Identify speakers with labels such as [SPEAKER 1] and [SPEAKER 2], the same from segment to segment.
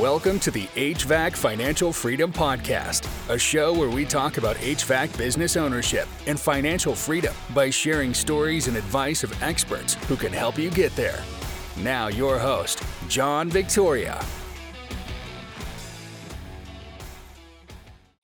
[SPEAKER 1] Welcome to the HVAC Financial Freedom Podcast, a show where we talk about HVAC business ownership and financial freedom by sharing stories and advice of experts who can help you get there. Now, your host, John Victoria.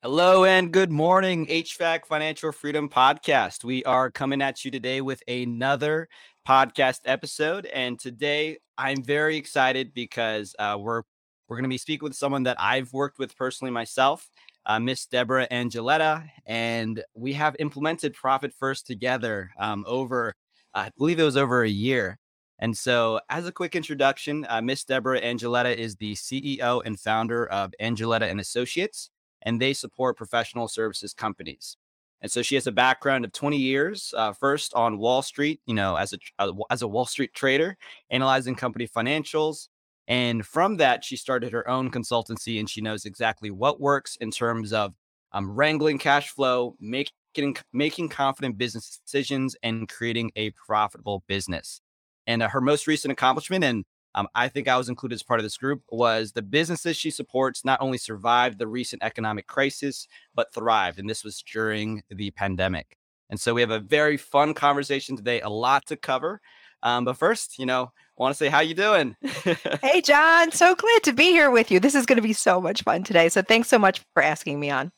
[SPEAKER 2] Hello and good morning, HVAC Financial Freedom Podcast. We are coming at you today with another podcast episode. And today I'm very excited because uh, we're we're going to be speaking with someone that I've worked with personally myself, uh, Miss Debra Angilletta, and we have implemented Profit First together um, over, I believe it was over a year. And so, as a quick introduction, uh, Miss Debra Angilletta is the CEO and founder of Angilletta and Associates, and they support professional services companies. And so she has a background of 20 years, uh, first on Wall Street, you know, as a uh, as a Wall Street trader, analyzing company financials, and from that, she started her own consultancy and she knows exactly what works in terms of um, wrangling cash flow, making, making confident business decisions, and creating a profitable business. And uh, her most recent accomplishment, and um, I think I was included as part of this group, was the businesses she supports not only survived the recent economic crisis, but thrived. And this was during the pandemic. And so we have a very fun conversation today, a lot to cover. Um, but first, you know, want to say how you doing?
[SPEAKER 3] hey, John. So glad to be here with you. This is going to be so much fun today. So thanks so much for asking me on.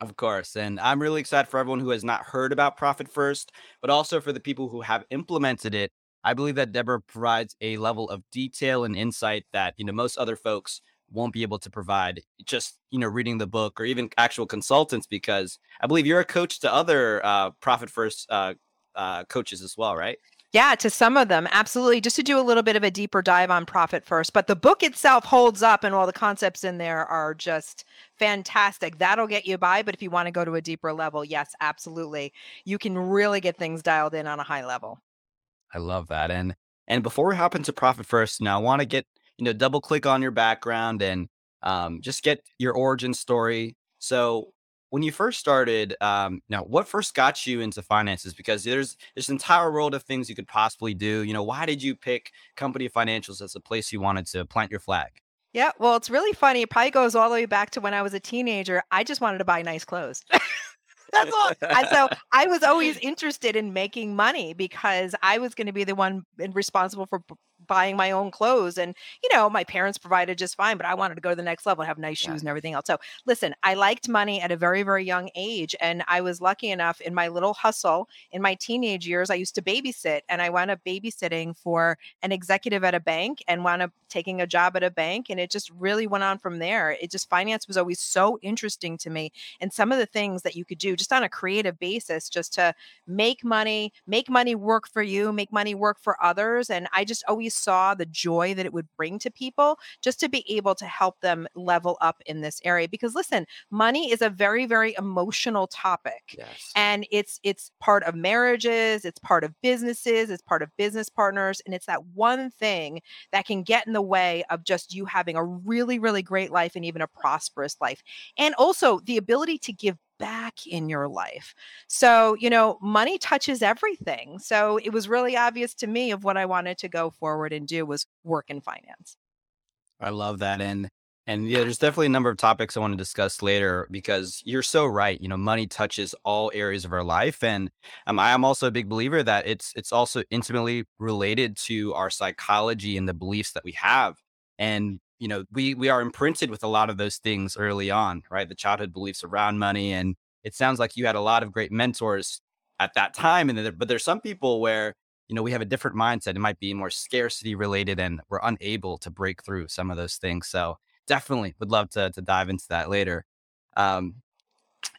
[SPEAKER 2] Of course. And I'm really excited for everyone who has not heard about Profit First, but also for the people who have implemented it. I believe that Debra provides a level of detail and insight that, you know, most other folks won't be able to provide just, you know, reading the book or even actual consultants, because I believe you're a coach to other uh, Profit First uh, uh, coaches as well, right?
[SPEAKER 3] Yeah, to some of them, absolutely. Just to do a little bit of a deeper dive on profit first. But the book itself holds up, and all the concepts in there are just fantastic. That'll get you by. But if you want to go to a deeper level, yes, absolutely. You can really get things dialed in on a high level.
[SPEAKER 2] I love that. And and before we hop into profit first, now I want to get, you know, double click on your background and um, just get your origin story. So when you first started, um, now what first got you into finances? Because there's this entire world of things you could possibly do. You know, why did you pick company financials as a place you wanted to plant your flag?
[SPEAKER 3] Yeah, well, it's really funny. It probably goes all the way back to when I was a teenager. I just wanted to buy nice clothes. That's all. And so I was always interested in making money because I was going to be the one responsible for buying my own clothes. And, you know, my parents provided just fine, but I wanted to go to the next level and have nice shoes yeah. and everything else. So listen, I liked money at a very, very young age. And I was lucky enough in my little hustle in my teenage years, I used to babysit and I wound up babysitting for an executive at a bank and wound up taking a job at a bank. And it just really went on from there. It just finance was always so interesting to me. And some of the things that you could do just on a creative basis, just to make money, make money work for you, make money work for others. And I just always saw the joy that it would bring to people just to be able to help them level up in this area because listen money is a very very emotional topic yes. and it's it's part of marriages it's part of businesses it's part of business partners and it's that one thing that can get in the way of just you having a really really great life and even a prosperous life and also the ability to give back in your life. So, you know, money touches everything. So it was really obvious to me of what I wanted to go forward and do was work in finance.
[SPEAKER 2] I love that. And and yeah, there's definitely a number of topics I want to discuss later because you're so right. You know, money touches all areas of our life, and um, I am also a big believer that it's it's also intimately related to our psychology and the beliefs that we have. And you know we we are imprinted with a lot of those things early on right? The childhood beliefs around money and it sounds like you had a lot of great mentors at that time and but there's some people where you know we have a different mindset. It might be more scarcity related and we're unable to break through some of those things so definitely would love to to dive into that later. Um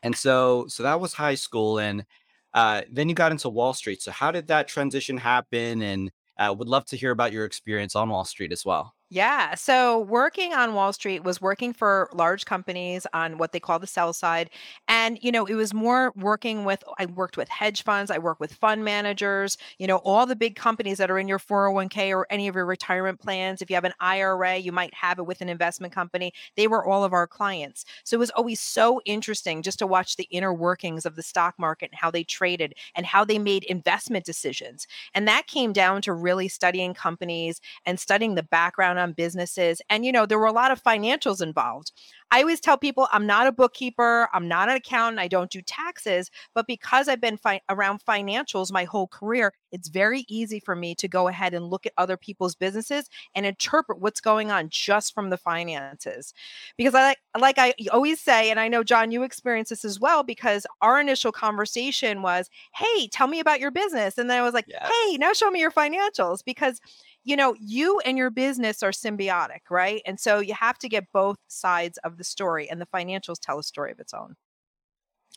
[SPEAKER 2] and so so that was high school and uh then you got into wall street. So how did that transition happen? And uh, would love to hear about your experience on wall street as well
[SPEAKER 3] yeah. So working on Wall Street was working for large companies on what they call the sell side. And, you know, it was more working with, I worked with hedge funds, I worked with fund managers, you know, all the big companies that are in your 401k or any of your retirement plans. If you have an IRA, you might have it with an investment company. They were all of our clients. So it was always so interesting just to watch the inner workings of the stock market and how they traded and how they made investment decisions. And that came down to really studying companies and studying the background on businesses. And, you know, there were a lot of financials involved. I always tell people I'm not a bookkeeper, I'm not an accountant, I don't do taxes, but because I've been fi- around financials my whole career, it's very easy for me to go ahead and look at other people's businesses and interpret what's going on just from the finances. Because I like like I always say and I know John you experience this as well because our initial conversation was, "Hey, tell me about your business." And then I was like. "Hey, now show me your financials." Because you know, you and your business are symbiotic, right? And so you have to get both sides of the story, and the financials tell a story of its own.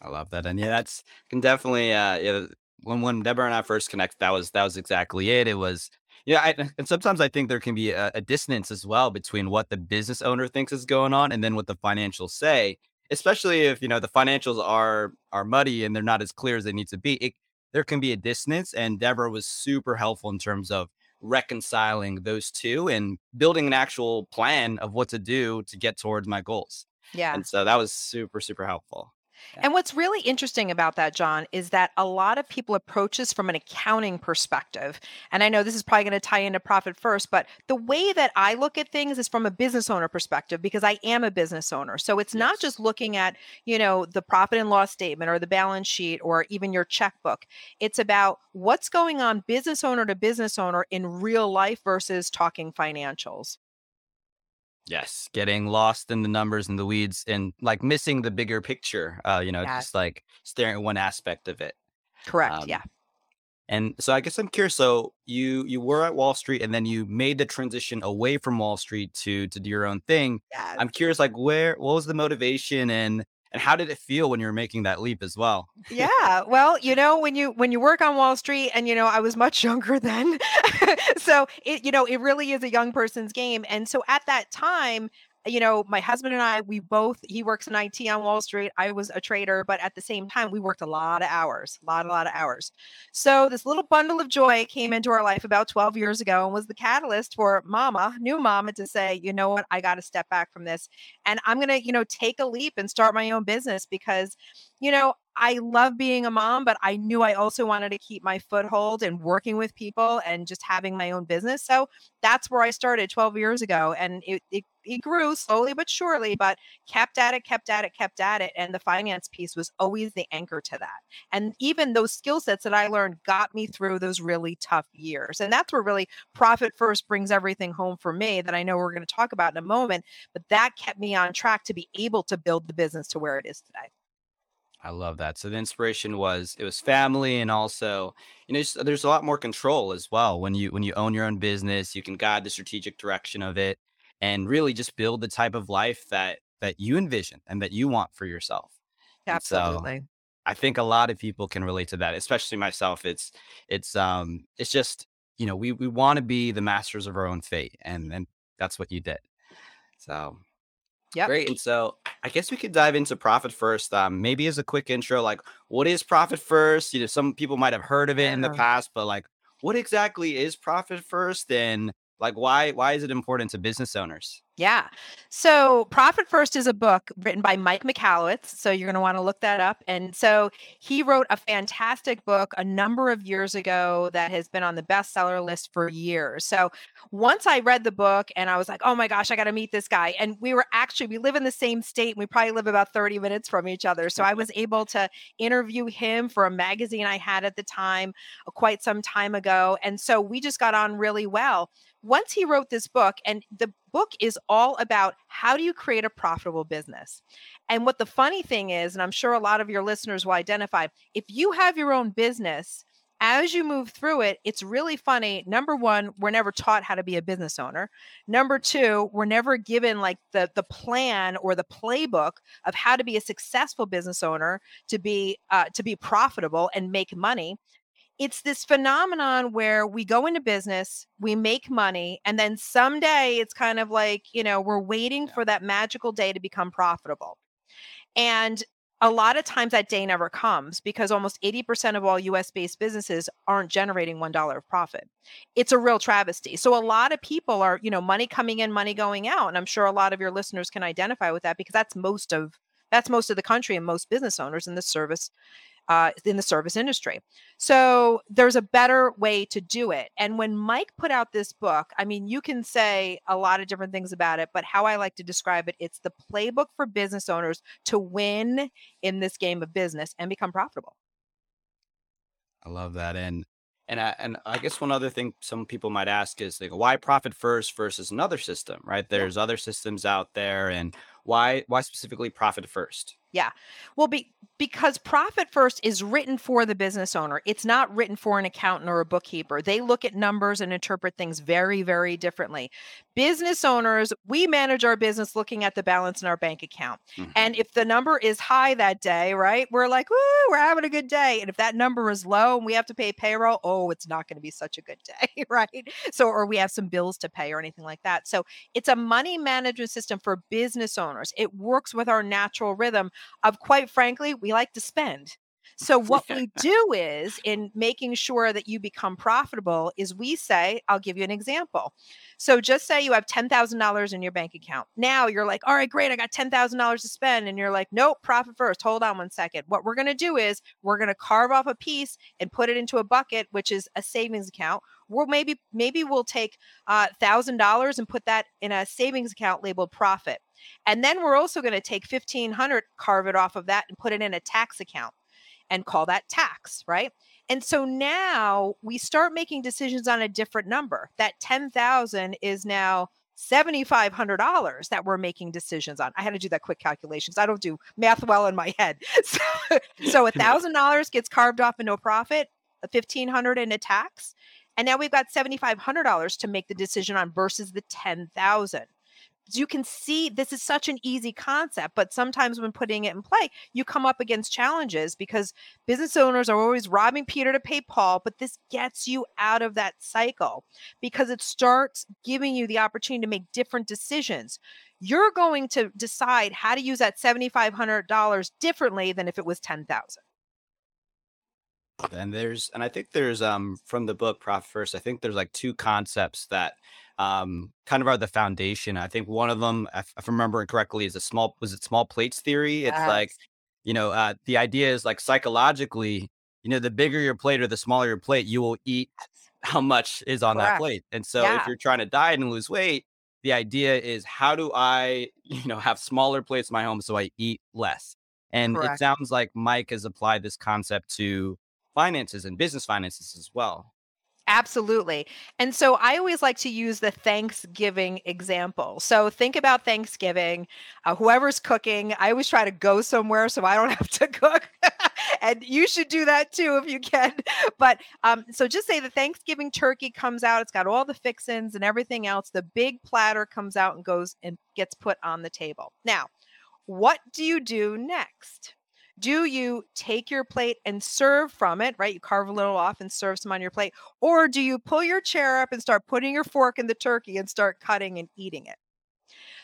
[SPEAKER 2] I love that, and yeah, that's can definitely. Uh, yeah, when when Debra and I first connected, that was that was exactly it. It was yeah, I, and sometimes I think there can be a, a dissonance as well between what the business owner thinks is going on and then what the financials say. Especially if you know the financials are are muddy and they're not as clear as they need to be. It, there can be a dissonance, and Debra was super helpful in terms of reconciling those two and building an actual plan of what to do to get towards my goals.
[SPEAKER 3] Yeah.
[SPEAKER 2] And so that was super, super helpful.
[SPEAKER 3] Yeah. And what's really interesting about that, John, is that a lot of people approach this from an accounting perspective. And I know this is probably going to tie into profit first, but the way that I look at things is from a business owner perspective because I am a business owner. So it's yes. not just looking at, you know, the profit and loss statement or the balance sheet or even your checkbook. It's about what's going on business owner to business owner in real life versus talking financials.
[SPEAKER 2] Yes, getting lost in the numbers and the weeds and like missing the bigger picture. Uh, you know, yeah. just like staring at one aspect of it.
[SPEAKER 3] Correct. Um, yeah.
[SPEAKER 2] And so I guess I'm curious. So you you were at Wall Street and then you made the transition away from Wall Street to to do your own thing.
[SPEAKER 3] Yes.
[SPEAKER 2] I'm curious, like where what was the motivation and and how did it feel when you were making that leap as well?
[SPEAKER 3] yeah. Well, you know, when you when you work on Wall Street and you know, I was much younger then. so it you know, it really is a young person's game. And so at that time, you know, my husband and I, we both, he works in IT on Wall Street. I was a trader, but at the same time, we worked a lot of hours, a lot, a lot of hours. So this little bundle of joy came into our life about 12 years ago and was the catalyst for mama, new mama, to say, you know what, I got to step back from this. And I'm going to, you know, take a leap and start my own business because, you know, I love being a mom, but I knew I also wanted to keep my foothold and working with people and just having my own business. So that's where I started 12 years ago. And it, it, it grew slowly but surely, but kept at it, kept at it, kept at it. And the finance piece was always the anchor to that. And even those skill sets that I learned got me through those really tough years. And that's where really profit first brings everything home for me that I know we're going to talk about in a moment. But that kept me on track to be able to build the business to where it is today.
[SPEAKER 2] I love that. So the inspiration was it was family and also, you know, there's a lot more control as well when you when you own your own business, you can guide the strategic direction of it and really just build the type of life that that you envision and that you want for yourself.
[SPEAKER 3] Absolutely.
[SPEAKER 2] So I think a lot of people can relate to that, especially myself. It's it's um it's just, you know, we we want to be the masters of our own fate and and that's what you did. So
[SPEAKER 3] yeah.
[SPEAKER 2] Great. And so I guess we could dive into profit first. Um, maybe as a quick intro, like what is profit first? You know, some people might have heard of it in the past, but like what exactly is profit first and like why why is it important to business owners?
[SPEAKER 3] Yeah. So, Profit First is a book written by Mike Michalowicz. So, you're going to want to look that up. And so, he wrote a fantastic book a number of years ago that has been on the bestseller list for years. So, once I read the book and I was like, oh my gosh, I got to meet this guy. And we were actually, we live in the same state. And we probably live about 30 minutes from each other. So, I was able to interview him for a magazine I had at the time uh, quite some time ago. And so, we just got on really well once he wrote this book, and the book is all about how do you create a profitable business. And what the funny thing is, and I'm sure a lot of your listeners will identify, if you have your own business, as you move through it, it's really funny. Number one, we're never taught how to be a business owner. Number two, we're never given like the the plan or the playbook of how to be a successful business owner to be uh, to be profitable and make money it's this phenomenon where we go into business, we make money, and then someday it's kind of like, you know, we're waiting yeah. for that magical day to become profitable. And a lot of times that day never comes because almost 80% of all US based businesses aren't generating $1 of profit. It's a real travesty. So a lot of people are, you know, money coming in, money going out. And I'm sure a lot of your listeners can identify with that because that's most of that's most of the country and most business owners in the service uh, in the service industry. So there's a better way to do it. And when Mike put out this book, I mean, you can say a lot of different things about it, but how I like to describe it, it's the playbook for business owners to win in this game of business and become profitable.
[SPEAKER 2] I love that. And and I, and I guess one other thing some people might ask is like why profit first versus another system, right? There's yeah. other systems out there and why why specifically profit first?
[SPEAKER 3] Yeah. Well, be, because Profit First is written for the business owner. It's not written for an accountant or a bookkeeper. They look at numbers and interpret things very, very differently. Business owners, we manage our business looking at the balance in our bank account. Mm-hmm. And if the number is high that day, right, we're like, woo, we're having a good day. And if that number is low and we have to pay payroll, oh, it's not going to be such a good day, right? So, or we have some bills to pay or anything like that. So it's a money management system for business owners. It works with our natural rhythm of quite frankly, we like to spend. So what we do is in making sure that you become profitable is we say, I'll give you an example. So just say you have $10,000 in your bank account. Now you're like, all right, great. I got $10,000 to spend. And you're like, nope, profit first. Hold on one second. What we're going to do is we're going to carve off a piece and put it into a bucket, which is a savings account. We'll maybe, maybe we'll take uh, $1,000 and put that in a savings account labeled profit. And then we're also going to take 1500 carve it off of that and put it in a tax account and call that tax, right? And so now we start making decisions on a different number. That 10,000 is now $7,500 that we're making decisions on. I had to do that quick calculation because I don't do math well in my head. So, so $1,000 gets carved off into a profit, 1500 in a tax. And now we've got $7,500 to make the decision on versus the 10,000 you can see this is such an easy concept, but sometimes when putting it in play, you come up against challenges because business owners are always robbing Peter to pay Paul. But this gets you out of that cycle because it starts giving you the opportunity to make different decisions. You're going to decide how to use that $7,500 differently than if it was 10,000.
[SPEAKER 2] And there's, and I think there's, um, from the book Profit First, I think there's like two concepts that um, kind of are the foundation. I think one of them, if, if I'm remembering correctly, is a small was it small plates theory. It's yes. like, you know, uh, the idea is like psychologically, you know, the bigger your plate or the smaller your plate, you will eat how much is on Correct. that plate. And so yeah. if you're trying to diet and lose weight, the idea is how do I, you know, have smaller plates in my home so I eat less? And Correct. it sounds like Mike has applied this concept to finances and business finances as well.
[SPEAKER 3] Absolutely. And so I always like to use the Thanksgiving example. So think about Thanksgiving, uh, whoever's cooking, I always try to go somewhere so I don't have to cook. and you should do that too if you can. But um, so just say the Thanksgiving turkey comes out, it's got all the fixins and everything else. The big platter comes out and goes and gets put on the table. Now, what do you do next? Do you take your plate and serve from it, right? You carve a little off and serve some on your plate. Or do you pull your chair up and start putting your fork in the turkey and start cutting and eating it?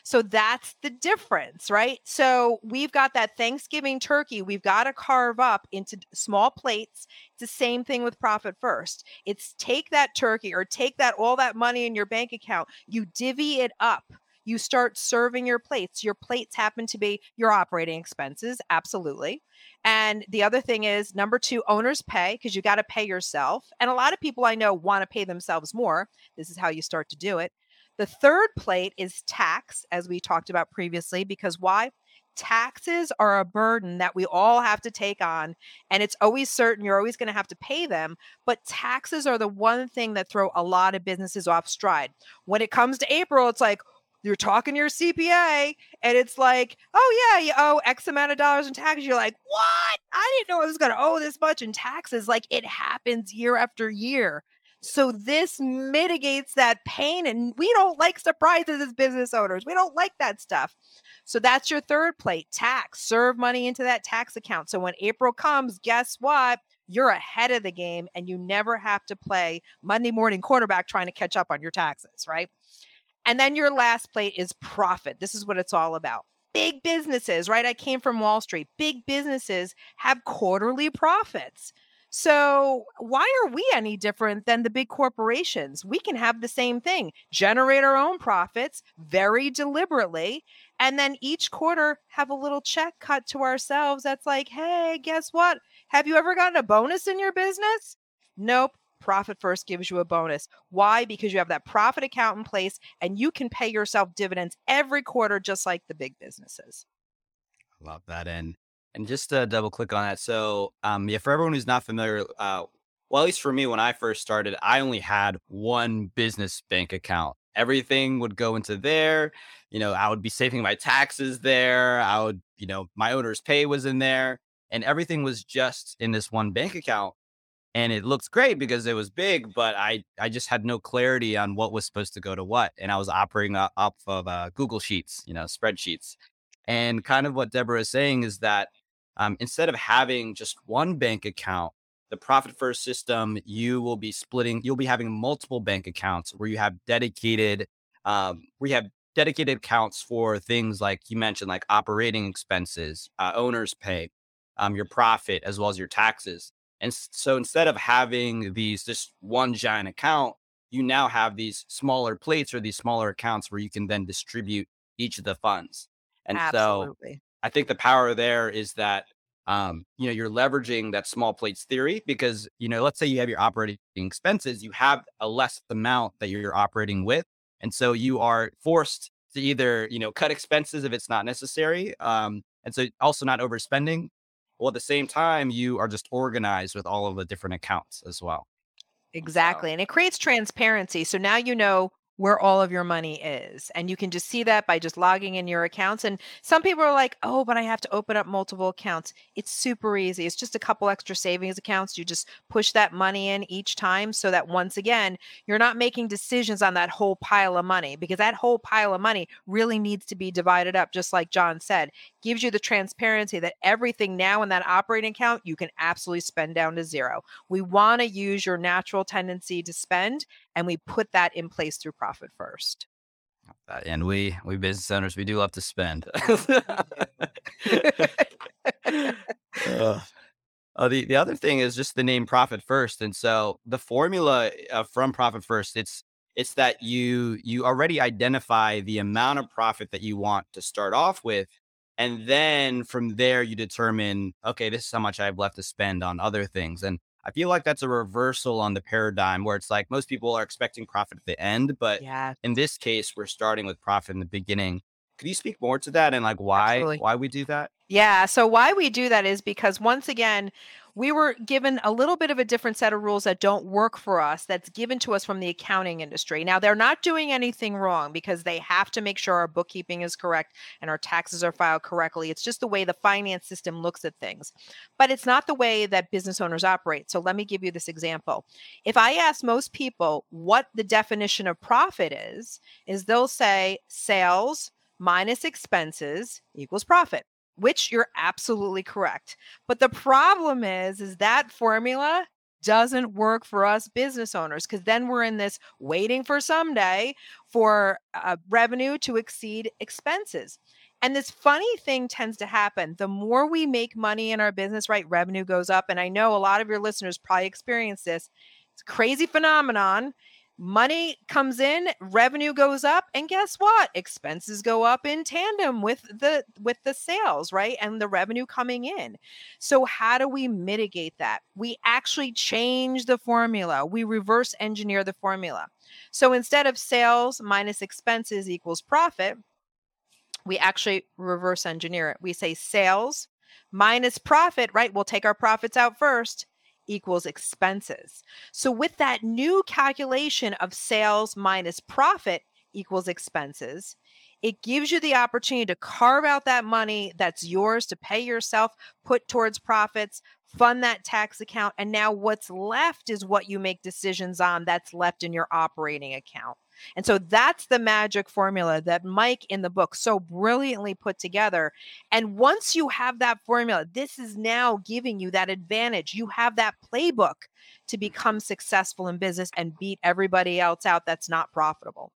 [SPEAKER 3] So that's the difference, right? So we've got that Thanksgiving turkey, we've got to carve up into small plates. It's the same thing with Profit First. It's take that turkey or take that all that money in your bank account, you divvy it up you start serving your plates. Your plates happen to be your operating expenses, absolutely. And the other thing is number two, owners pay because you got to pay yourself. And a lot of people I know want to pay themselves more. This is how you start to do it. The third plate is tax, as we talked about previously, because why? Taxes are a burden that we all have to take on, and it's always certain you're always going to have to pay them. But taxes are the one thing that throw a lot of businesses off stride. When it comes to April, it's like, you're talking to your CPA and it's like, oh yeah, you owe X amount of dollars in taxes. You're like, what? I didn't know I was going to owe this much in taxes. Like it happens year after year. So this mitigates that pain. And we don't like surprises as business owners. We don't like that stuff. So that's your third plate tax. Serve money into that tax account. So when April comes, guess what? You're ahead of the game and you never have to play Monday morning quarterback trying to catch up on your taxes, right? And then your last plate is profit. This is what it's all about. Big businesses, right? I came from Wall Street. Big businesses have quarterly profits. So, why are we any different than the big corporations? We can have the same thing, generate our own profits very deliberately, and then each quarter have a little check cut to ourselves that's like, hey, guess what? Have you ever gotten a bonus in your business? Nope. Profit First gives you a bonus. Why? Because you have that profit account in place and you can pay yourself dividends every quarter, just like the big businesses.
[SPEAKER 2] Love that. And and just to double click on that. So um yeah, for everyone who's not familiar, uh well, at least for me, when I first started, I only had one business bank account. Everything would go into there. You know, I would be saving my taxes there. I would, you know, my owner's pay was in there and everything was just in this one bank account and it looked great because it was big but i i just had no clarity on what was supposed to go to what and i was operating off of uh, google sheets you know spreadsheets and kind of what deborah is saying is that um, instead of having just one bank account the profit first system you will be splitting you'll be having multiple bank accounts where you have dedicated um, we have dedicated accounts for things like you mentioned like operating expenses uh, owner's pay um, your profit as well as your taxes and so instead of having these just one giant account, you now have these smaller plates or these smaller accounts where you can then distribute each of the funds. And
[SPEAKER 3] Absolutely.
[SPEAKER 2] so I think the power there is that um, you know, you're leveraging that small plates theory because, you know, let's say you have your operating expenses, you have a less amount that you're operating with. And so you are forced to either, you know, cut expenses if it's not necessary. Um, and so also not overspending well, at the same time, you are just organized with all of the different accounts as well.
[SPEAKER 3] Exactly. And it creates transparency. So now you know where all of your money is. And you can just see that by just logging in your accounts. And some people are like, oh, but I have to open up multiple accounts. It's super easy. It's just a couple extra savings accounts. You just push that money in each time so that once again, you're not making decisions on that whole pile of money because that whole pile of money really needs to be divided up, just like John said. Gives you the transparency that everything now in that operating account you can absolutely spend down to zero. We want to use your natural tendency to spend and we put that in place through profit first.
[SPEAKER 2] And we we business owners we do love to spend. uh, uh, the the other thing is just the name profit first, and so the formula uh, from profit first it's it's that you you already identify the amount of profit that you want to start off with, and then from there you determine okay this is how much I have left to spend on other things, and I feel like that's a reversal on the paradigm where it's like most people are expecting profit at the end, but
[SPEAKER 3] yeah.
[SPEAKER 2] in this case, we're starting with profit in the beginning. Could you speak more to that and like why Absolutely. why we do that?
[SPEAKER 3] Yeah, so why we do that is because once again, we were given a little bit of a different set of rules that don't work for us that's given to us from the accounting industry. Now, they're not doing anything wrong because they have to make sure our bookkeeping is correct and our taxes are filed correctly. It's just the way the finance system looks at things. But it's not the way that business owners operate. So let me give you this example. If I ask most people what the definition of profit is, is they'll say sales minus expenses equals profit which you're absolutely correct. But the problem is is that formula doesn't work for us business owners because then we're in this waiting for someday for uh, revenue to exceed expenses. And this funny thing tends to happen. The more we make money in our business, right, revenue goes up. And I know a lot of your listeners probably experience this. It's a crazy phenomenon money comes in revenue goes up and guess what? Expenses go up in tandem with the with the sales right? And the revenue coming in. So how do we mitigate that? We actually change the formula. We reverse engineer the formula. So instead of sales minus expenses equals profit we actually reverse engineer it. We say sales minus profit right? We'll take our profits out first equals expenses. So, with that new calculation of sales minus profit equals expenses, it gives you the opportunity to carve out that money that's yours to pay yourself, put towards profits, fund that tax account. And now what's left is what you make decisions on that's left in your operating account. And so that's the magic formula that Mike in the book so brilliantly put together. And once you have that formula, this is now giving you that advantage. You have that playbook to become successful in business and beat everybody else out that's not profitable.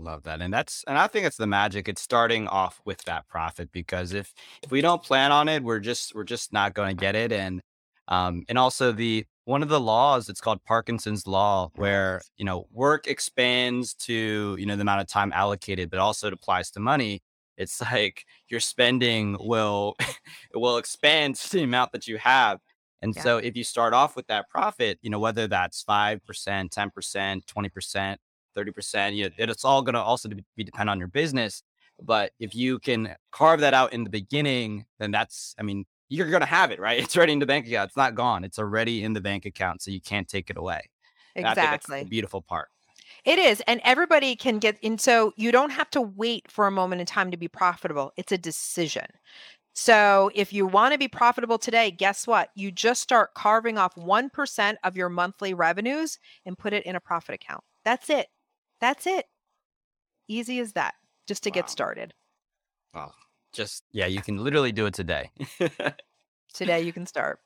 [SPEAKER 2] Love that. And that's and I think it's the magic. It's starting off with that profit because if if we don't plan on it, we're just we're just not going to get it and um and also the one of the laws it's called parkinson's law where you know work expands to you know the amount of time allocated but also it applies to money it's like your spending will it will expand to the amount that you have. And
[SPEAKER 3] Yeah.
[SPEAKER 2] so if you start off with that profit, you know, whether that's 5%, 10%, 20%, 30%, you know, it's all going to also be depend on your business. But if you can carve that out in the beginning, then that's, I mean, you're going to have it, right? It's already in the bank account. It's not gone. It's already in the bank account. So you can't take it away. And I think that's the
[SPEAKER 3] Exactly.
[SPEAKER 2] beautiful part.
[SPEAKER 3] It is. And everybody can get in. So you don't have to wait for a moment in time to be profitable. It's a decision. So if you want to be profitable today, guess what? You just start carving off 1% of your monthly revenues and put it in a profit account. That's it. That's it. Easy as that, just to
[SPEAKER 2] Wow.
[SPEAKER 3] get started.
[SPEAKER 2] Wow. Just, yeah, you can literally do it today.
[SPEAKER 3] Today you can start.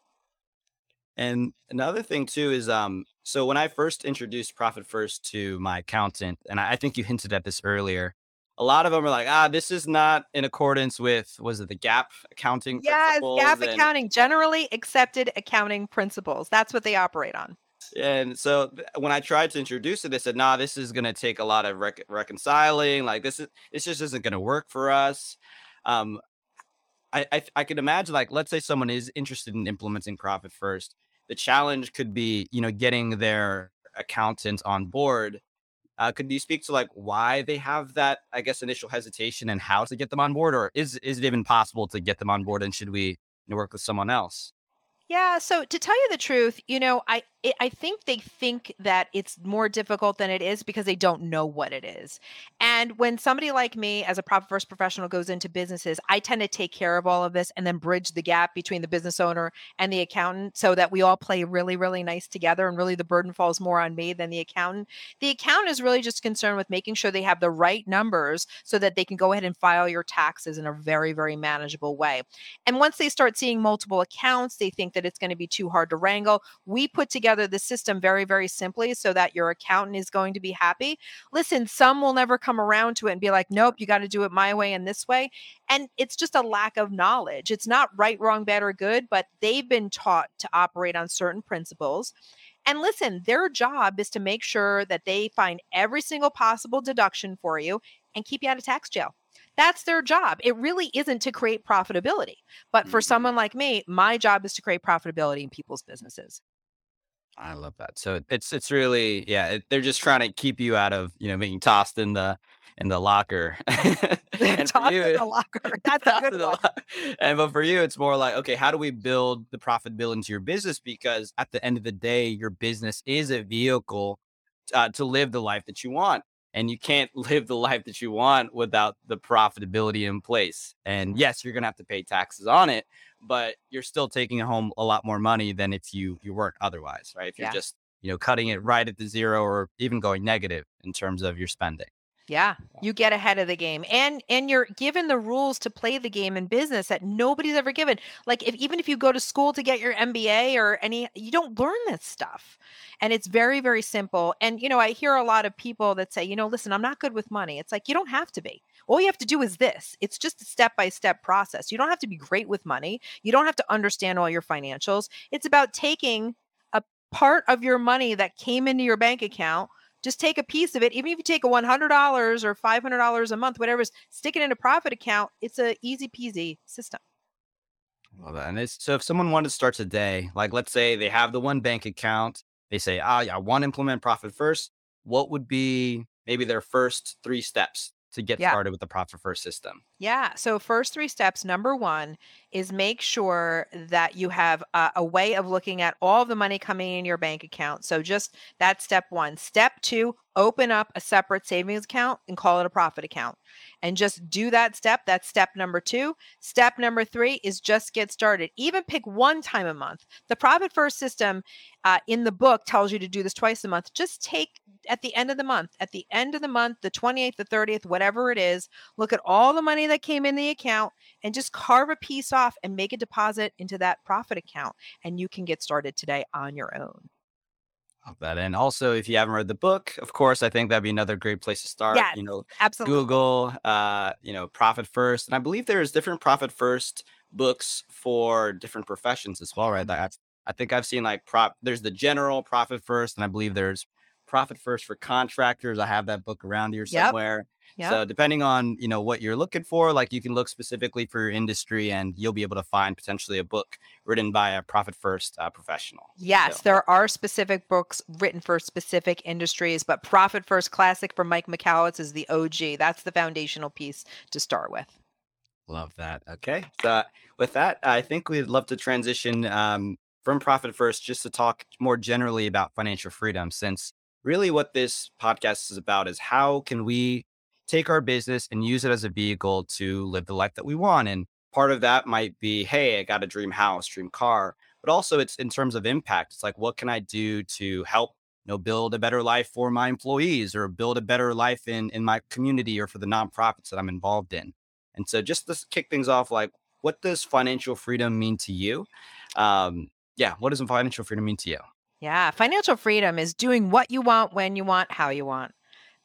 [SPEAKER 2] And another thing too is um so when I first introduced Profit First to my accountant, and I, I think you hinted at this earlier, a lot of them are like, ah, this is not in accordance with was it the GAAP accounting
[SPEAKER 3] Yes,
[SPEAKER 2] GAAP? And-
[SPEAKER 3] accounting, generally accepted accounting principles. That's what they operate on.
[SPEAKER 2] And so when I tried to introduce it, they said, "Nah, this is going to take a lot of rec- reconciling. Like this is this just isn't going to work for us." Um, I, I I could imagine, like, let's say someone is interested in implementing Profit First. The challenge could be, you know, getting their accountant on board. Uh, could you speak to like why they have that, I guess, initial hesitation and how to get them on board, or is is it even possible to get them on board? And should we work with someone else?
[SPEAKER 3] Yeah, so to tell you the truth, you know, I I I think they think that it's more difficult than it is because they don't know what it is. And when somebody like me as a profit first professional goes into businesses, I tend to take care of all of this and then bridge the gap between the business owner and the accountant so that we all play really really nice together and really the burden falls more on me than the accountant. The accountant is really just concerned with making sure they have the right numbers so that they can go ahead and file your taxes in a very very manageable way. And once they start seeing multiple accounts, they think that it's going to be too hard to wrangle. We put together the system very, very simply so that your accountant is going to be happy. Listen, some will never come around to it and be like, nope, you got to do it my way and this way. And it's just a lack of knowledge. It's not right, wrong, bad, or good, but they've been taught to operate on certain principles. And listen, their job is to make sure that they find every single possible deduction for you and keep you out of tax jail. That's their job. It really isn't to create profitability. But for
[SPEAKER 2] Mhm.
[SPEAKER 3] someone like me, my job is to create profitability in people's businesses.
[SPEAKER 2] I love that. So it's it's really yeah. It, they're just trying to keep you out of you know being tossed in the in the locker. and for you,
[SPEAKER 3] in the locker. That's a good one.
[SPEAKER 2] lo- and but for you, it's more like okay, how do we build the profitability into your business? Because at the end of the day, your business is a vehicle uh, to live the life that you want. And you can't live the life that you want without the profitability in place. And yes, you're gonna have to pay taxes on it, but you're still taking home a lot more money than if you you weren't otherwise, right? If you're
[SPEAKER 3] Yeah.
[SPEAKER 2] just you know cutting it right at the zero or even going negative in terms of your spending.
[SPEAKER 3] Yeah, you get ahead of the game, and and you're given the rules to play the game in business that nobody's ever given. Like if even if you go to school to get your MBA or any, you don't learn this stuff, and it's very very simple. And you know, I hear a lot of people that say, you know, listen, I'm not good with money. It's like you don't have to be. All you have to do is this. It's just a step by step process. You don't have to be great with money. You don't have to understand all your financials. It's about taking a part of your money that came into your bank account just take a piece of it even if you take a $100 or $500 a month whatever stick it in a profit account it's a easy peasy system
[SPEAKER 2] Love that. And it's, so if someone wanted to start today, like let's say they have the one bank account, they say, ah, yeah, I want to implement profit first. What would be maybe their first three steps to get
[SPEAKER 3] Yeah.
[SPEAKER 2] started with the profit first system?
[SPEAKER 3] yeah so first three steps number one is make sure that you have a, a way of looking at all the money coming in your bank account. So just that's step one. Step two open up a separate savings account and call it a profit account. And just do that step. That's step number two. Step number three is just get started. Even pick one time a month. The profit first system uh, in the book tells you to do this twice a month. Just take at the end of the month at the end of the month the 28th the 30th whatever it is look at all the money that came in the account and just carve a piece off and make a deposit into that profit account and you can get started today on your own
[SPEAKER 2] Love that. And also, if you haven't read the book, of course, I think that'd be another great place to start.
[SPEAKER 3] Yes.
[SPEAKER 2] You know,
[SPEAKER 3] absolutely
[SPEAKER 2] Google, uh, you know, Profit First, and I believe there's different Profit First books for different professions as well, right? Like, I, I think I've seen like prop. There's the general Profit First, and I believe there's Profit First for Contractors. I have that book around here somewhere. Yep. Yep. So depending on you know what you're looking for, like you can look specifically for your industry, and you'll be able to find potentially a book written by a profit first uh, professional.
[SPEAKER 3] Yes, so. there are specific books written for specific industries, but Profit First Classic from Mike Michalowicz is the OG. That's the foundational piece to start with.
[SPEAKER 2] Love that. Okay, so with that, I think we'd love to transition um, from Profit First just to talk more generally about financial freedom, since really what this podcast is about is how can we take our business and use it as a vehicle to live the life that we want. And part of that might be, hey, I got a dream house, dream car, but also it's in terms of impact. It's like, what can I do to help, you know, build a better life for my employees or build a better life in in my community or for the nonprofits that I'm involved in. And so just to kick things off, like, what does financial freedom mean to you? Um, yeah, what does financial freedom mean to you?
[SPEAKER 3] Yeah, financial freedom is doing what you want, when you want, how you want.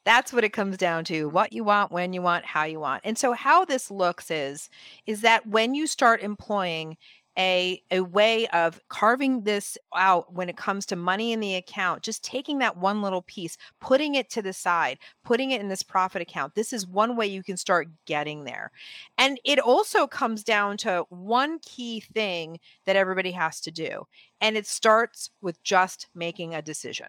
[SPEAKER 3] That's what it comes down to. What you want, when you want, how you want. And so how this looks is is that when you start employing a a way of carving this out when it comes to money in the account just taking that one little piece putting it to the side putting it in this profit account. This is one way you can start getting there. And it also comes down to one key thing that everybody has to do and it starts with just making a decision.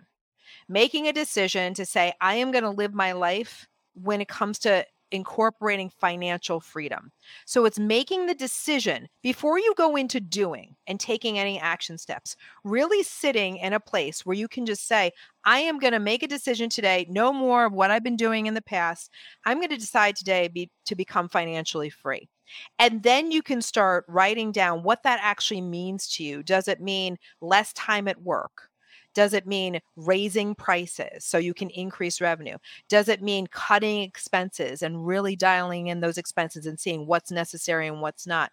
[SPEAKER 3] Making a decision to say, I am going to live my life when it comes to incorporating financial freedom. So it's making the decision before you go into doing and taking any action steps, really sitting in a place where you can just say, I am going to make a decision today, no more of what I've been doing in the past. I'm going to decide today be, to become financially free. And then you can start writing down what that actually means to you. Does it mean less time at work? Does it mean raising prices so you can increase revenue? Does it mean cutting expenses and really dialing in those expenses and seeing what's necessary and what's not?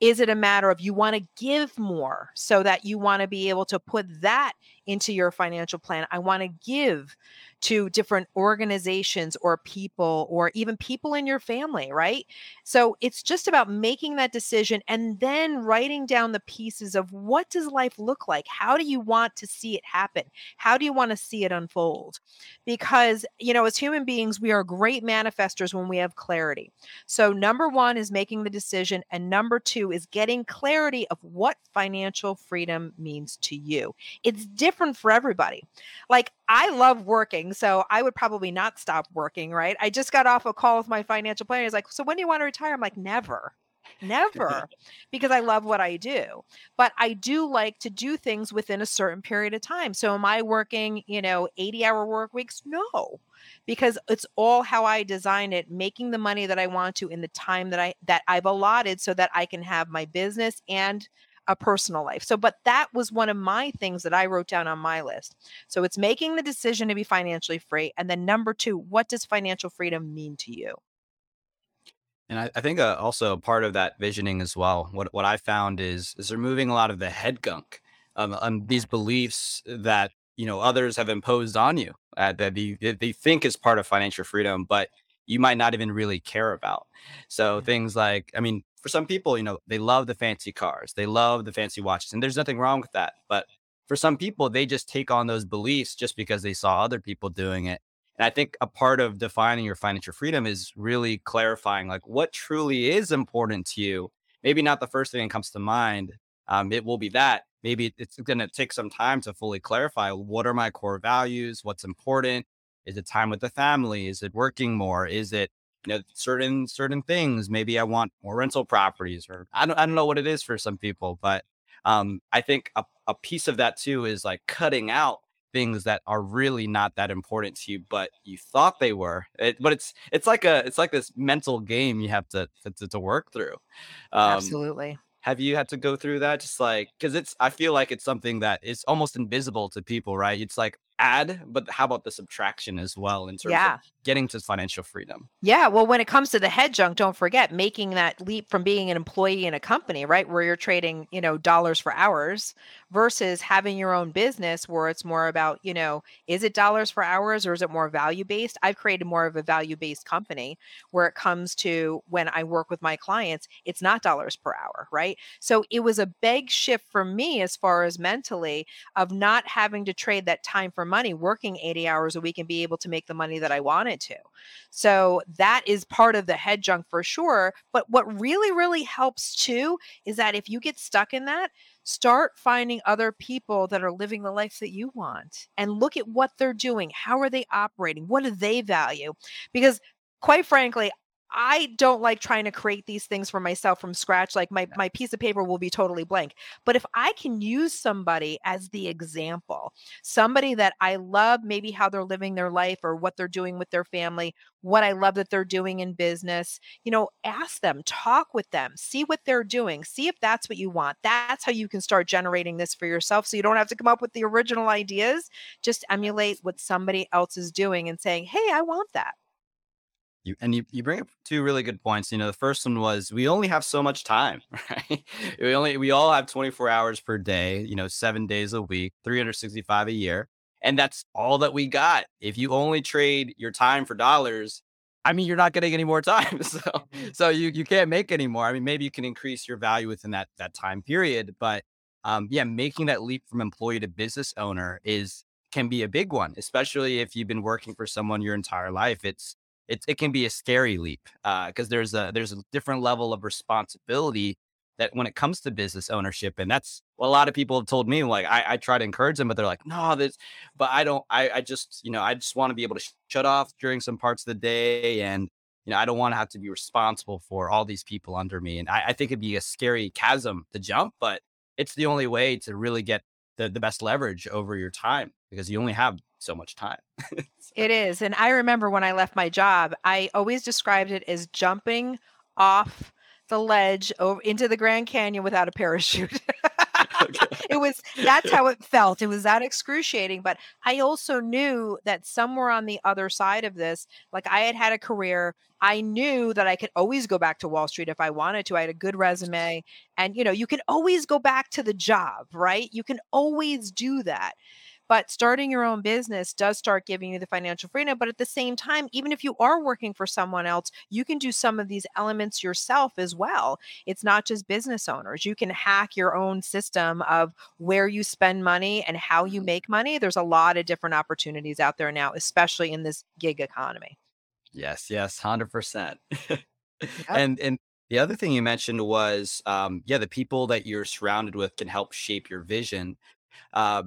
[SPEAKER 3] Is it a matter of you want to give more so that you want to be able to put that into your financial plan? I want to give to different organizations or people or even people in your family, right? So it's just about making that decision and then writing down the pieces of what does life look like? How do you want to see it happen? How do you want to see it unfold? Because, you know, as human beings, we are great manifestors when we have clarity. So number 1 is making the decision and number 2 is getting clarity of what financial freedom means to you. It's different for everybody. Like I love working, so I would probably not stop working, right? I just got off a call with my financial planner. He's like, "So when do you want to retire?" I'm like, "Never." Never, because I love what I do. But I do like to do things within a certain period of time. So am I working, you know, 80 hour work weeks? No. Because it's all how I design it, making the money that I want to in the time that I that I've allotted so that I can have my business and a personal life. So, but that was one of my things that I wrote down on my list. So, it's making the decision to be financially free. And then, number two, what does financial freedom mean to you?
[SPEAKER 2] And I, I think uh, also part of that visioning as well. What what I found is is removing a lot of the head gunk, um, on these beliefs that you know others have imposed on you uh, that they, they think is part of financial freedom, but you might not even really care about. So things like, I mean, for some people, you know, they love the fancy cars, they love the fancy watches, and there's nothing wrong with that. But for some people, they just take on those beliefs just because they saw other people doing it. And I think a part of defining your financial freedom is really clarifying like what truly is important to you. Maybe not the first thing that comes to mind. Um, it will be that. Maybe it's going to take some time to fully clarify what are my core values, what's important. Is it time with the family? Is it working more? Is it you know certain certain things maybe i want more rental properties or i don't, I don't know what it is for some people but um i think a, a piece of that too is like cutting out things that are really not that important to you but you thought they were. It, but it's it's like a it's like this mental game you have to to, to work through.
[SPEAKER 3] Um, absolutely.
[SPEAKER 2] have you had to go through that? Just like because it's i feel like it's something that is almost invisible to people right? It's like add, but how about the subtraction as well in terms yeah. of getting to financial freedom?
[SPEAKER 3] Yeah. Well, when it comes to the head junk, don't forget making that leap from being an employee in a company, right? Where you're trading, you know, dollars for hours versus having your own business where it's more about, you know, is it dollars for hours or is it more value based? I've created more of a value based company where it comes to when I work with my clients, it's not dollars per hour, right? So it was a big shift for me as far as mentally of not having to trade that time for money working 80 hours a week and be able to make the money that I wanted to. So that is part of the head junk for sure. But what really, really helps too is that if you get stuck in that, start finding other people that are living the life that you want and look at what they're doing. How are they operating? What do they value? Because quite frankly, I don't like trying to create these things for myself from scratch. Like my my piece of paper will be totally blank. But if I can use somebody as the example, somebody that I love, maybe how they're living their life or what they're doing with their family, what I love that they're doing in business, you know, ask them, talk with them, see what they're doing, see if that's what you want. That's how you can start generating this for yourself. So you don't have to come up with the original ideas. Just emulate what somebody else is doing and saying, hey, I want that.
[SPEAKER 2] You and you, you bring up two really good points. You know, the first one was we only have so much time, right? We only we all have 24 hours per day, you know, seven days a week, 365 a year. And that's all that we got. If you only trade your time for dollars, I mean, you're not getting any more time. So mm-hmm. so you you can't make any more. I mean, maybe you can increase your value within that that time period, but um, yeah, making that leap from employee to business owner is can be a big one, especially if you've been working for someone your entire life. It's it, it can be a scary leap because uh, there's a there's a different level of responsibility that when it comes to business ownership and that's what a lot of people have told me like I, I try to encourage them but they're like no this but i don't i, I just you know i just want to be able to sh- shut off during some parts of the day and you know i don't want to have to be responsible for all these people under me and I, I think it'd be a scary chasm to jump but it's the only way to really get the, the best leverage over your time because you only have so much time.
[SPEAKER 3] it is. And I remember when I left my job, I always described it as jumping off the ledge over into the Grand Canyon without a parachute. it was that's how it felt. It was that excruciating. But I also knew that somewhere on the other side of this, like I had had a career, I knew that I could always go back to Wall Street if I wanted to. I had a good resume. And you know, you can always go back to the job, right? You can always do that. But starting your own business does start giving you the financial freedom. But at the same time, even if you are working for someone else, you can do some of these elements yourself as well. It's not just business owners. You can hack your own system of where you spend money and how you make money. There's a lot of different opportunities out there now, especially in this gig economy.
[SPEAKER 2] Yes, yes, 100%. Yep. and and the other thing you mentioned was, um, yeah, the people that you're surrounded with can help shape your vision. Uh,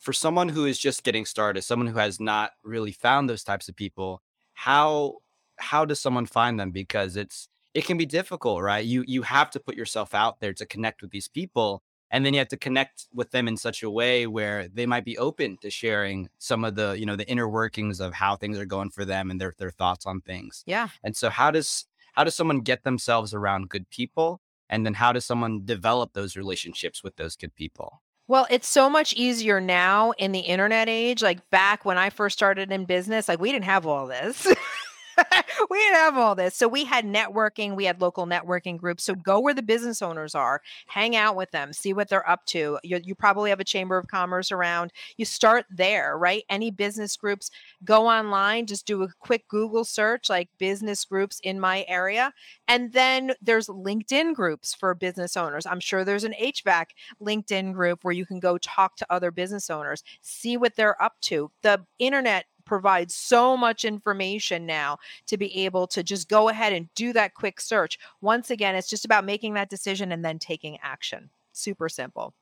[SPEAKER 2] for someone who is just getting started, someone who has not really found those types of people, how how does someone find them? Because it's it can be difficult, right? You you have to put yourself out there to connect with these people, and then you have to connect with them in such a way where they might be open to sharing some of the you know the inner workings of how things are going for them and their their thoughts on things.
[SPEAKER 3] Yeah.
[SPEAKER 2] And so how does how does someone get themselves around good people? And then how does someone develop those relationships with those good people?
[SPEAKER 3] Well, it's so much easier now in the internet age. Like back when I first started in business, like we didn't have all this. we didn't have all this. So we had networking, we had local networking groups. So go where the business owners are, hang out with them, see what they're up to. You, you probably have a chamber of commerce around. You start there, right? Any business groups, go online, just do a quick Google search like business groups in my area. And then there's LinkedIn groups for business owners. I'm sure there's an HVAC LinkedIn group where you can go talk to other business owners, see what they're up to. The internet provides so much information now to be able to just go ahead and do that quick search. Once again, it's just about making that decision and then taking action. Super simple.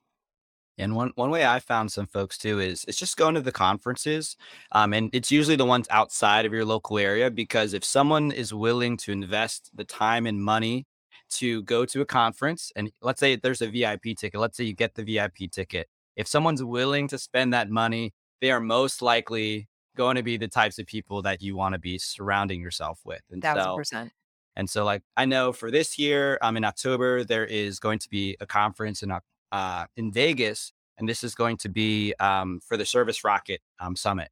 [SPEAKER 2] And one, one way I found some folks too is it's just going to the conferences. Um, and it's usually the ones outside of your local area because if someone is willing to invest the time and money to go to a conference, and let's say there's a VIP ticket, let's say you get the VIP ticket. If someone's willing to spend that money, they are most likely going to be the types of people that you want to be surrounding yourself with.
[SPEAKER 3] And Thousand so, percent.
[SPEAKER 2] And so, like, I know for this year, um, in October, there is going to be a conference in uh in Vegas, and this is going to be um for the Service Rocket um Summit.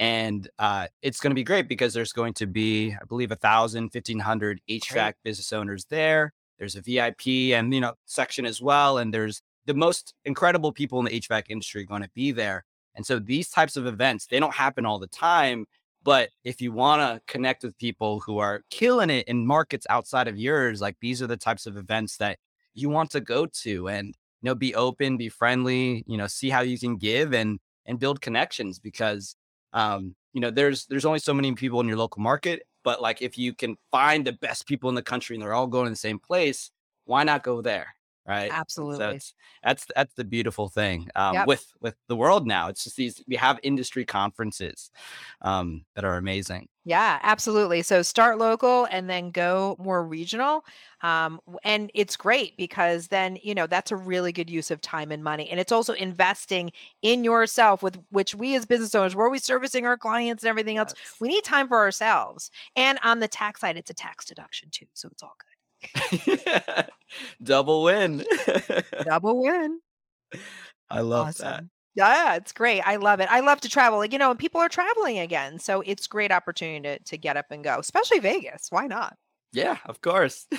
[SPEAKER 2] And uh, it's going to be great because there's going to be, I believe, a thousand, fifteen hundred HVAC great. business owners there. There's a VIP and you know section as well, and there's the most incredible people in the HVAC industry going to be there. And so these types of events, they don't happen all the time. But if you want to connect with people who are killing it in markets outside of yours, like these are the types of events that you want to go to and, you know, be open, be friendly, you know, see how you can give. And and build connections because um, you know there's there's only so many people in your local market but like if you can find the best people in the country and they're all going to the same place why not go there right
[SPEAKER 3] absolutely
[SPEAKER 2] so it's, that's that's the beautiful thing um,
[SPEAKER 3] Yep.
[SPEAKER 2] with with the world now it's just these we have industry conferences um, that are amazing
[SPEAKER 3] Yeah, absolutely. So start local and then go more regional. Um, and it's great because then, you know, that's a really good use of time and money. And it's also investing in yourself, with which we as business owners, we're always servicing our clients and everything else.
[SPEAKER 2] Yes.
[SPEAKER 3] We need time for ourselves. And on the tax side, it's a tax deduction too. So it's all good.
[SPEAKER 2] double win
[SPEAKER 3] Double win.
[SPEAKER 2] i love that
[SPEAKER 3] Yeah, it's great. I love it. I love to travel. Like, you know, and people are traveling again. So it's great opportunity to, to get up and go, especially Vegas. Why not?
[SPEAKER 2] Yeah, of course.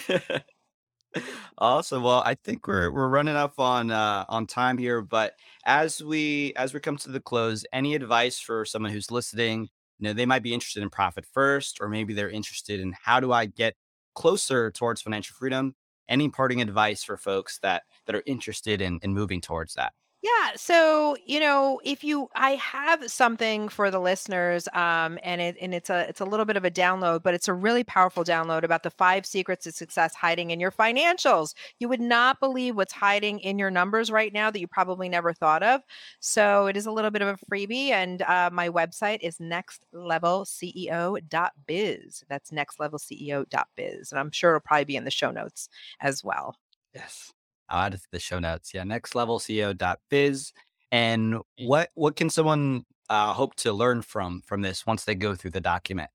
[SPEAKER 2] Awesome. Well, I think we're we're running up on uh on time here, but as we as we come to the close, any advice for someone who's listening, you know, they might be interested in profit first, or maybe they're interested in how do I get closer towards financial freedom? Any parting advice for folks that that are interested in in moving towards that?
[SPEAKER 3] Yeah. So, you know, if you I have something for the listeners, um, and it and it's a it's a little bit of a download, but it's a really powerful download about the five secrets of success hiding in your financials. You would not believe what's hiding in your numbers right now that you probably never thought of. So it is a little bit of a freebie, and uh, my website is nextlevelceo.biz. That's nextlevelceo.biz. And I'm sure it'll probably be in the show notes as well.
[SPEAKER 2] Yes. I'll add it to the show notes. Yeah, nextlevelceo.biz. And what what can someone uh, hope to learn from from this once they go through the document?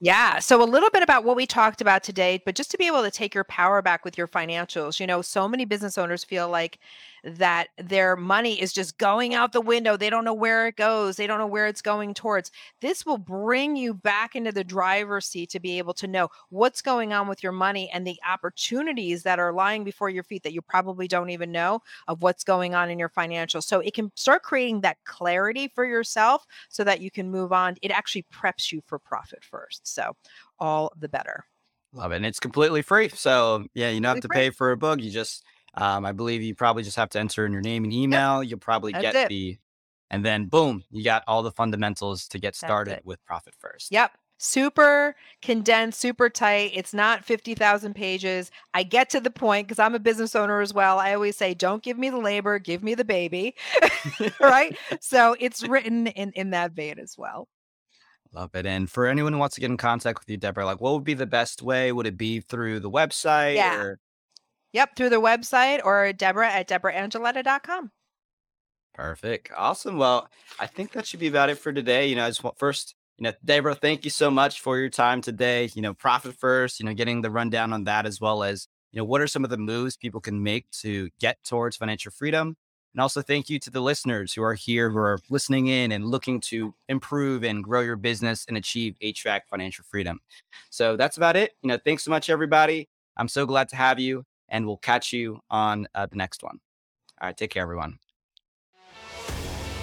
[SPEAKER 3] Yeah. So, a little bit about what we talked about today, but just to be able to take your power back with your financials. You know, so many business owners feel like that their money is just going out the window. They don't know where it goes, they don't know where it's going towards. This will bring you back into the driver's seat to be able to know what's going on with your money and the opportunities that are lying before your feet that you probably don't even know of what's going on in your financials. So, it can start creating that clarity for yourself so that you can move on. It actually preps you for profit first. So, all the better.
[SPEAKER 2] Love it. And it's completely free. So yeah, you don't have to pay for a book. You just um, I believe you probably just have to enter in your name and email. You'll probably
[SPEAKER 3] That's
[SPEAKER 2] get
[SPEAKER 3] it.
[SPEAKER 2] the and then boom, you got all the fundamentals to get started with profit first.
[SPEAKER 3] Yep. Super condensed, super tight. It's not 50,000 pages. I get to the point because I'm a business owner as well. I always say, don't give me the labor, give me the baby. right. So it's written in, in that vein as well.
[SPEAKER 2] Love it. And for anyone who wants to get in contact with you, Debra, like what would be the best way? Would it be through the website
[SPEAKER 3] Yeah.
[SPEAKER 2] or
[SPEAKER 3] Yep. Through the website or Debra at DebraAngilletta.com.
[SPEAKER 2] Perfect. Awesome. Well, I think that should be about it for today. You know, I just want first, you know, Debra, thank you so much for your time today. You know, profit first, you know, getting the rundown on that as well as, you know, what are some of the moves people can make to get towards financial freedom? And also thank you to the listeners who are here, who are listening in and looking to improve and grow your business and achieve HVAC financial freedom. So that's about it. You know, thanks so much, everybody. I'm so glad to have you, and we'll catch you on uh, the next one. All right, take care, everyone.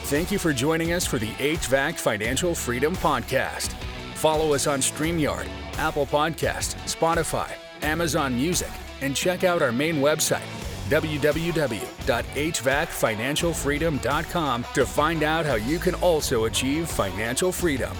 [SPEAKER 1] Thank you for joining us for the HVAC Financial Freedom Podcast. Follow us on StreamYard, Apple Podcast, Spotify, Amazon Music, and check out our main website, www.hvacfinancialfreedom.com to find out how you can also achieve financial freedom.